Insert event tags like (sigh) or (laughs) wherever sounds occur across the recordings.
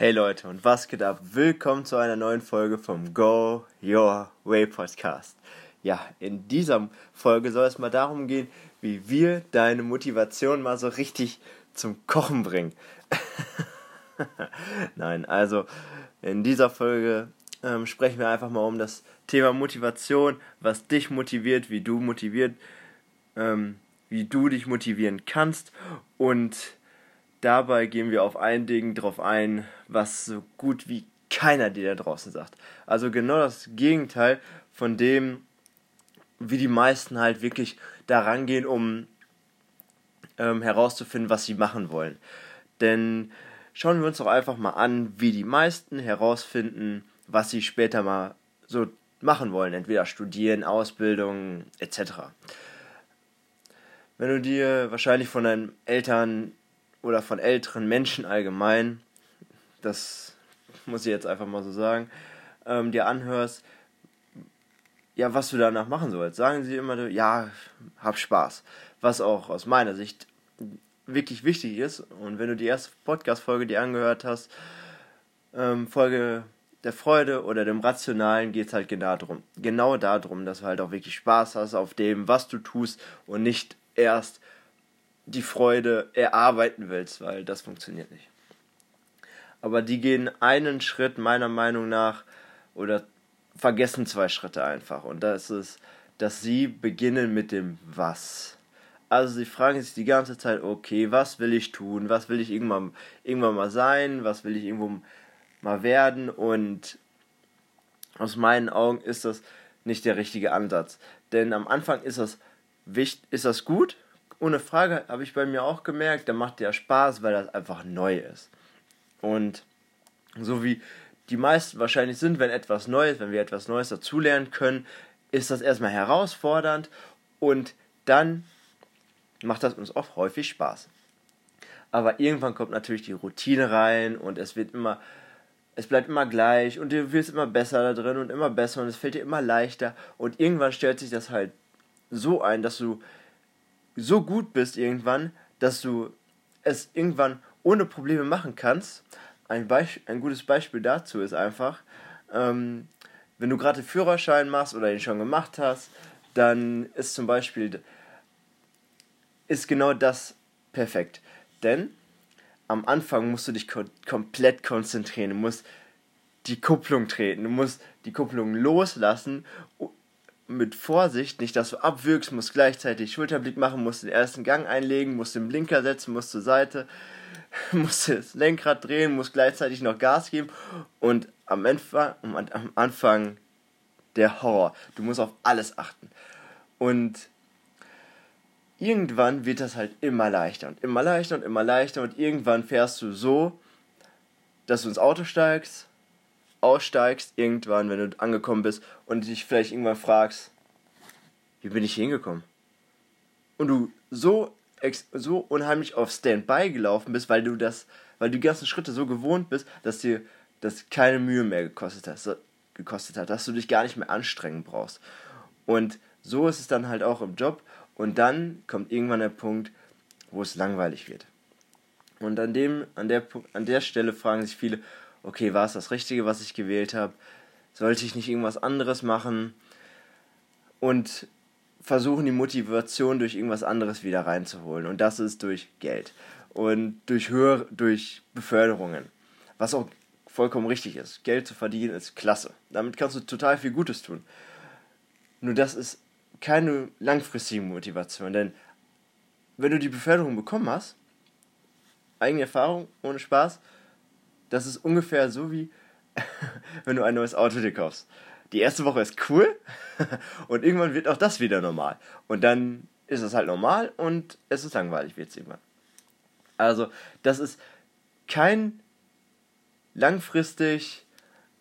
Hey Leute und was geht ab? Willkommen zu einer neuen Folge vom Go Your Way Podcast. Ja, in dieser Folge soll es mal darum gehen, wie wir deine Motivation mal so richtig zum Kochen bringen. (laughs) Nein, also in dieser Folge ähm, sprechen wir einfach mal um das Thema Motivation, was dich motiviert, wie du motiviert, ähm, wie du dich motivieren kannst und Dabei gehen wir auf ein Ding drauf ein, was so gut wie keiner dir da draußen sagt. Also genau das Gegenteil von dem, wie die meisten halt wirklich daran gehen, um ähm, herauszufinden, was sie machen wollen. Denn schauen wir uns doch einfach mal an, wie die meisten herausfinden, was sie später mal so machen wollen. Entweder studieren, Ausbildung etc. Wenn du dir wahrscheinlich von deinen Eltern oder von älteren Menschen allgemein, das muss ich jetzt einfach mal so sagen, ähm, dir anhörst, ja, was du danach machen sollst. Sagen sie immer, ja, hab Spaß. Was auch aus meiner Sicht wirklich wichtig ist. Und wenn du die erste Podcast-Folge dir angehört hast, ähm, Folge der Freude oder dem Rationalen geht es halt genau darum. Genau darum, dass du halt auch wirklich Spaß hast auf dem, was du tust und nicht erst die Freude erarbeiten willst, weil das funktioniert nicht. Aber die gehen einen Schritt meiner Meinung nach oder vergessen zwei Schritte einfach. Und das ist, dass sie beginnen mit dem Was. Also sie fragen sich die ganze Zeit, okay, was will ich tun? Was will ich irgendwann, irgendwann mal sein? Was will ich irgendwo mal werden? Und aus meinen Augen ist das nicht der richtige Ansatz. Denn am Anfang ist das, ist das gut, ohne Frage habe ich bei mir auch gemerkt, da macht der Spaß, weil das einfach neu ist. Und so wie die meisten wahrscheinlich sind, wenn etwas Neues, wenn wir etwas Neues dazulernen können, ist das erstmal herausfordernd und dann macht das uns auch häufig Spaß. Aber irgendwann kommt natürlich die Routine rein und es wird immer, es bleibt immer gleich und du wirst immer besser da drin und immer besser und es fällt dir immer leichter und irgendwann stellt sich das halt so ein, dass du so gut bist irgendwann, dass du es irgendwann ohne Probleme machen kannst. Ein, Beisp ein gutes Beispiel dazu ist einfach, ähm, wenn du gerade Führerschein machst oder ihn schon gemacht hast, dann ist zum Beispiel ist genau das perfekt. Denn am Anfang musst du dich ko komplett konzentrieren. Du musst die Kupplung treten. Du musst die Kupplung loslassen mit Vorsicht, nicht dass du abwürgst, musst gleichzeitig Schulterblick machen, musst den ersten Gang einlegen, musst den Blinker setzen, musst zur Seite, (laughs) musst das Lenkrad drehen, musst gleichzeitig noch Gas geben und am Anfang, am Anfang der Horror. Du musst auf alles achten. Und irgendwann wird das halt immer leichter und immer leichter und immer leichter und irgendwann fährst du so, dass du ins Auto steigst aussteigst, irgendwann, wenn du angekommen bist und dich vielleicht irgendwann fragst, wie bin ich hier hingekommen? Und du so, so unheimlich auf Standby gelaufen bist, weil du das, weil du die ganzen Schritte so gewohnt bist, dass dir das keine Mühe mehr gekostet hat, gekostet hat, dass du dich gar nicht mehr anstrengen brauchst. Und so ist es dann halt auch im Job. Und dann kommt irgendwann der Punkt, wo es langweilig wird. Und an, dem, an, der, an der Stelle fragen sich viele, okay, war es das Richtige, was ich gewählt habe? Sollte ich nicht irgendwas anderes machen? Und versuchen die Motivation durch irgendwas anderes wieder reinzuholen. Und das ist durch Geld und durch höhere, durch Beförderungen. Was auch vollkommen richtig ist. Geld zu verdienen ist klasse. Damit kannst du total viel Gutes tun. Nur das ist keine langfristige Motivation, denn wenn du die Beförderung bekommen hast, eigene Erfahrung, ohne Spaß, das ist ungefähr so wie, (laughs) wenn du ein neues Auto dir kaufst. Die erste Woche ist cool (laughs) und irgendwann wird auch das wieder normal. Und dann ist es halt normal und es ist langweilig, wird es irgendwann. Also, das ist kein langfristig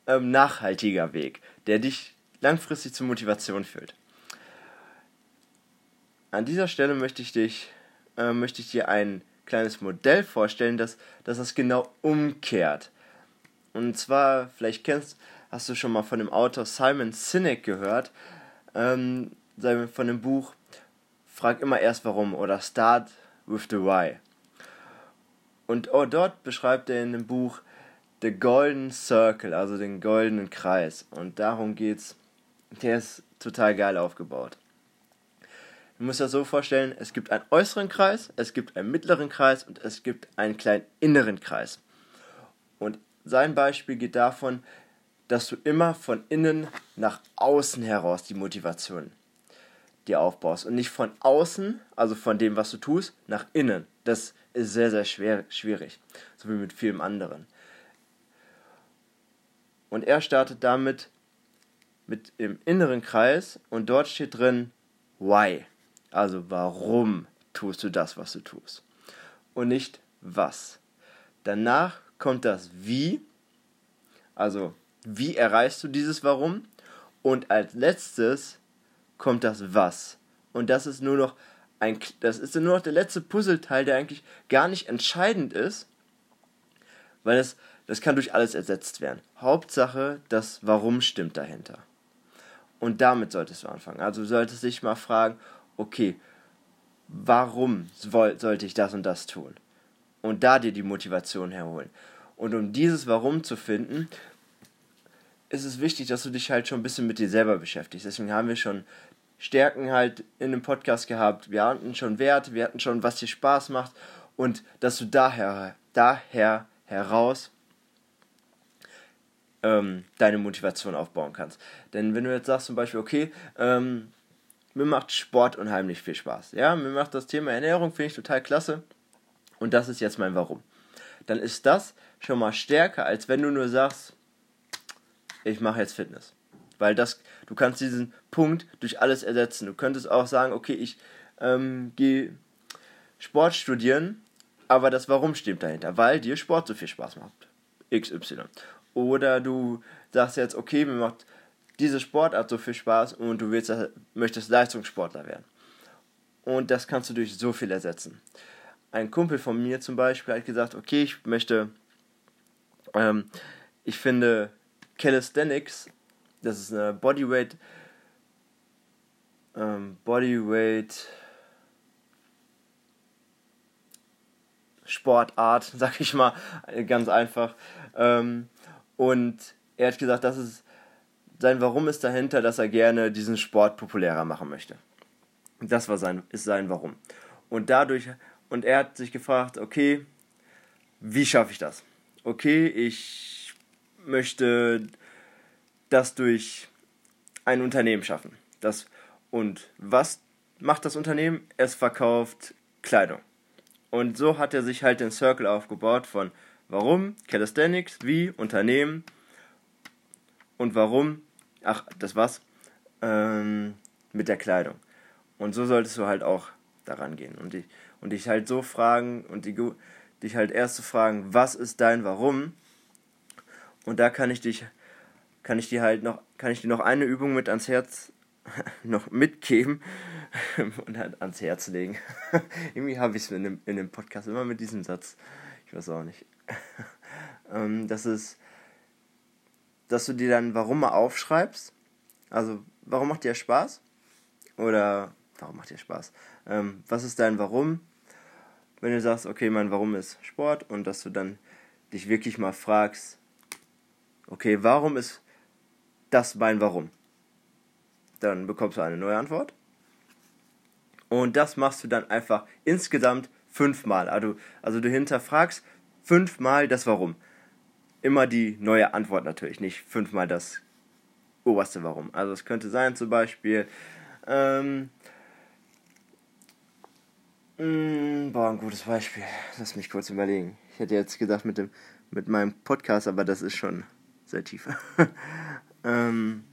ähm, nachhaltiger Weg, der dich langfristig zur Motivation führt. An dieser Stelle möchte ich dich, äh, möchte ich dir einen kleines Modell vorstellen, dass, dass das genau umkehrt. Und zwar, vielleicht kennst, hast du schon mal von dem Autor Simon Sinek gehört, ähm, von dem Buch Frag immer erst warum oder Start with the Why. Und oh, dort beschreibt er in dem Buch, The Golden Circle, also den goldenen Kreis. Und darum geht's. Der ist total geil aufgebaut. Musst dir das so vorstellen, es gibt einen äußeren Kreis, es gibt einen mittleren Kreis und es gibt einen kleinen inneren Kreis. Und sein Beispiel geht davon, dass du immer von innen nach außen heraus die Motivation dir aufbaust und nicht von außen, also von dem, was du tust, nach innen. Das ist sehr, sehr schwer, schwierig, so wie mit vielem anderen. Und er startet damit mit im inneren Kreis und dort steht drin Why. Also warum tust du das, was du tust. Und nicht was. Danach kommt das Wie. Also wie erreichst du dieses Warum? Und als letztes kommt das Was. Und das ist nur noch ein, das ist nur noch der letzte Puzzleteil, der eigentlich gar nicht entscheidend ist, weil es, das kann durch alles ersetzt werden. Hauptsache, das Warum stimmt dahinter. Und damit solltest du anfangen. Also solltest dich mal fragen, okay, warum sollte ich das und das tun? Und da dir die Motivation herholen. Und um dieses Warum zu finden, ist es wichtig, dass du dich halt schon ein bisschen mit dir selber beschäftigst. Deswegen haben wir schon Stärken halt in dem Podcast gehabt. Wir hatten schon Werte, wir hatten schon, was dir Spaß macht. Und dass du daher, daher heraus ähm, deine Motivation aufbauen kannst. Denn wenn du jetzt sagst zum Beispiel, okay, ähm, mir macht Sport unheimlich viel Spaß. Ja, mir macht das Thema Ernährung, finde ich total klasse. Und das ist jetzt mein Warum. Dann ist das schon mal stärker, als wenn du nur sagst, ich mache jetzt Fitness. Weil das, du kannst diesen Punkt durch alles ersetzen. Du könntest auch sagen, okay, ich ähm, gehe Sport studieren, aber das Warum stimmt dahinter, weil dir Sport so viel Spaß macht. XY. Oder du sagst jetzt, okay, mir macht diese Sportart so viel Spaß und du willst, möchtest Leistungssportler werden. Und das kannst du durch so viel ersetzen. Ein Kumpel von mir zum Beispiel hat gesagt, okay, ich möchte, ähm, ich finde Calisthenics, das ist eine Bodyweight, ähm, Bodyweight Sportart, (laughs) sag ich mal, ganz einfach. Ähm, und er hat gesagt, das ist sein Warum ist dahinter, dass er gerne diesen Sport populärer machen möchte. Das war sein, ist sein Warum. Und dadurch, und er hat sich gefragt, okay, wie schaffe ich das? Okay, ich möchte das durch ein Unternehmen schaffen. Das, und was macht das Unternehmen? Es verkauft Kleidung. Und so hat er sich halt den Circle aufgebaut von warum, Calisthenics, wie, Unternehmen und warum, ach, das war's, ähm, mit der Kleidung. Und so solltest du halt auch daran gehen und dich, und dich halt so fragen und die, dich halt erst zu fragen, was ist dein Warum? Und da kann ich dich kann ich dir halt noch, kann ich dir noch eine Übung mit ans Herz (laughs) noch mitgeben (laughs) und halt ans Herz legen. (laughs) Irgendwie habe ich es in dem, in dem Podcast immer mit diesem Satz. Ich weiß auch nicht. ähm, das ist, dass du dir dann warum mal aufschreibst. Also, warum macht dir Spaß? Oder, warum macht dir Spaß? Ähm, was ist dein Warum? Wenn du sagst, okay, mein Warum ist Sport und dass du dann dich wirklich mal fragst, okay, warum ist das mein Warum. Dann bekommst du eine neue Antwort. Und das machst du dann einfach insgesamt fünfmal. Also, also du hinterfragst fünfmal das Warum. Immer die neue Antwort natürlich, nicht fünfmal das oberste Warum. Also es könnte sein zum Beispiel, ähm, mh, mm, boah, ein gutes Beispiel. Lass mich kurz überlegen. Ich hätte jetzt gedacht mit dem, mit meinem Podcast, aber das ist schon sehr tief. (laughs) Ähm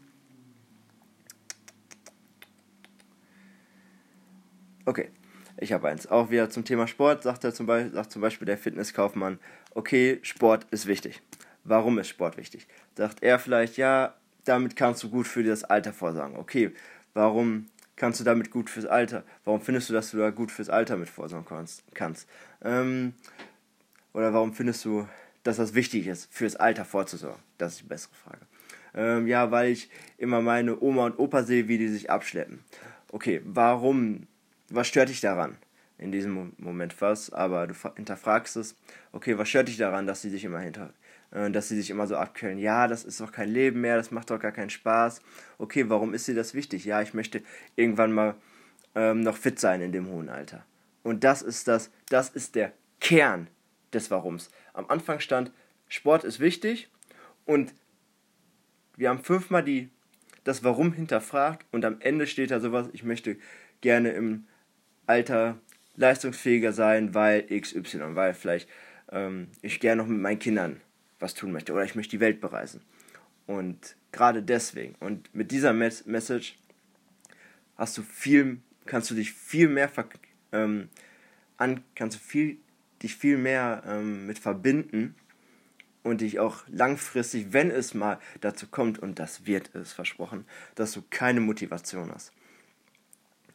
okay, ich habe eins. Auch wieder zum Thema Sport sagt, er zum Beispiel, sagt zum Beispiel der Fitnesskaufmann, okay, Sport ist wichtig. Warum ist Sport wichtig? Sagt er vielleicht, ja, damit kannst du gut für das Alter vorsorgen. Okay, warum kannst du damit gut fürs Alter? Warum findest du, dass du da gut fürs Alter mit vorsorgen kannst? Ähm, oder warum findest du, dass das wichtig ist, fürs Alter vorzusorgen? Das ist die bessere Frage. Ähm, ja, weil ich immer meine Oma und Opa sehe, wie die sich abschleppen. Okay, warum? Was stört dich daran? In diesem Moment was, aber du hinterfragst es. Okay, was stört dich daran, dass sie sich immer hinter, dass sie sich immer so abquellen, ja, das ist doch kein Leben mehr, das macht doch gar keinen Spaß. Okay, warum ist dir das wichtig? Ja, ich möchte irgendwann mal ähm, noch fit sein in dem hohen Alter. Und das ist das, das ist der Kern des Warums. Am Anfang stand, Sport ist wichtig und wir haben fünfmal die, das Warum hinterfragt und am Ende steht da sowas, ich möchte gerne im Alter leistungsfähiger sein, weil XY, weil vielleicht ähm, ich gerne noch mit meinen Kindern was tun möchte oder ich möchte die Welt bereisen. Und gerade deswegen und mit dieser Mes Message hast du viel, kannst du dich viel mehr ähm, an, kannst du viel, dich viel mehr ähm, mit verbinden und dich auch langfristig, wenn es mal dazu kommt, und das wird es versprochen, dass du keine Motivation hast.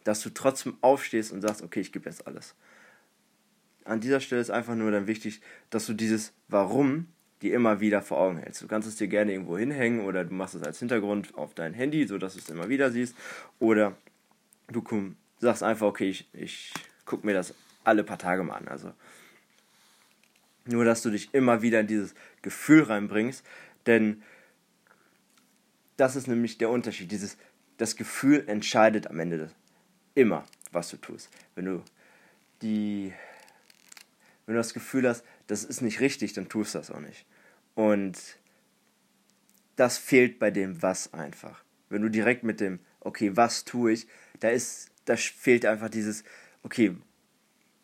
Dass du trotzdem aufstehst und sagst, okay, ich gebe jetzt alles. An dieser Stelle ist einfach nur dann wichtig, dass du dieses Warum dir immer wieder vor Augen hältst. Du kannst es dir gerne irgendwo hinhängen oder du machst es als Hintergrund auf dein Handy, sodass du es immer wieder siehst. Oder du sagst einfach, okay, ich, ich gucke mir das alle paar Tage mal an. Also nur, dass du dich immer wieder in dieses Gefühl reinbringst, denn das ist nämlich der Unterschied. Dieses, das Gefühl entscheidet am Ende immer, was du tust. Wenn du die, wenn du das Gefühl hast, das ist nicht richtig, dann tust du das auch nicht. Und das fehlt bei dem Was einfach. Wenn du direkt mit dem, okay, was tue ich, da ist, da fehlt einfach dieses, okay,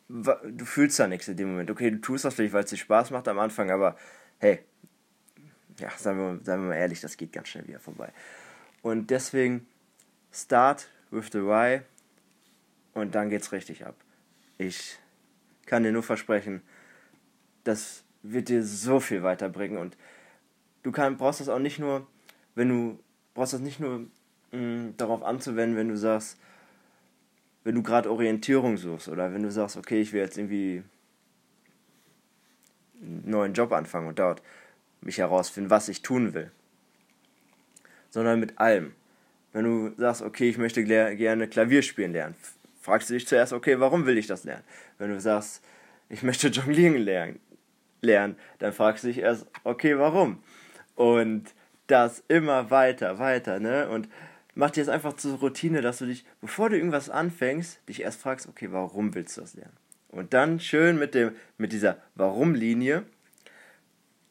du fühlst da nichts in dem Moment. Okay, du tust das vielleicht, weil es dir Spaß macht am Anfang, aber hey, ja, sagen wir, sagen wir mal ehrlich, das geht ganz schnell wieder vorbei. Und deswegen start with the why und dann geht's richtig ab. Ich kann dir nur versprechen, das wird dir so viel weiterbringen und du kann, brauchst das auch nicht nur, wenn du brauchst das nicht nur mh, mm, darauf anzuwenden, wenn du sagst, wenn du gerade Orientierung suchst oder wenn du sagst, okay, ich will jetzt irgendwie einen neuen Job anfangen und dort mich herausfinden, was ich tun will. Sondern mit allem. Wenn du sagst, okay, ich möchte gerne Klavier spielen lernen, fragst du dich zuerst, okay, warum will ich das lernen? Wenn du sagst, ich möchte (laughs) jonglieren lernen, lernen dann fragst du dich erst, okay, warum? Und das immer weiter, weiter, ne? Und mach dir es einfach zur Routine, dass du dich, bevor du irgendwas anfängst, dich erst fragst, okay, warum willst du das lernen? Und dann schön mit, dem, mit dieser Warum-Linie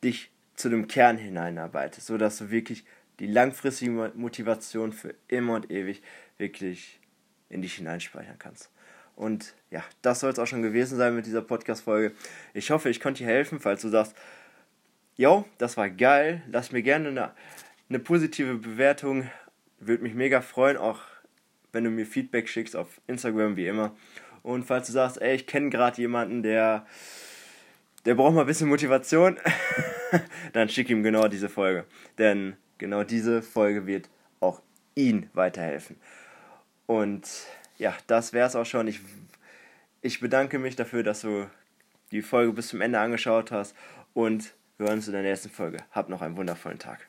dich zu dem Kern hineinarbeitest, sodass du wirklich die langfristige Motivation für immer und ewig wirklich in dich hineinspeichern kannst. Und ja, das soll es auch schon gewesen sein mit dieser Podcast-Folge. Ich hoffe, ich konnte dir helfen, falls du sagst, yo, das war geil, lass mir gerne eine, eine positive Bewertung würde mich mega freuen, auch wenn du mir Feedback schickst auf Instagram, wie immer. Und falls du sagst, ey, ich kenne gerade jemanden, der, der braucht mal ein bisschen Motivation, (laughs) dann schick ihm genau diese Folge. Denn genau diese Folge wird auch ihn weiterhelfen. Und ja, das wäre es auch schon. Ich, ich bedanke mich dafür, dass du die Folge bis zum Ende angeschaut hast und wir hören uns in der nächsten Folge. Hab noch einen wundervollen Tag.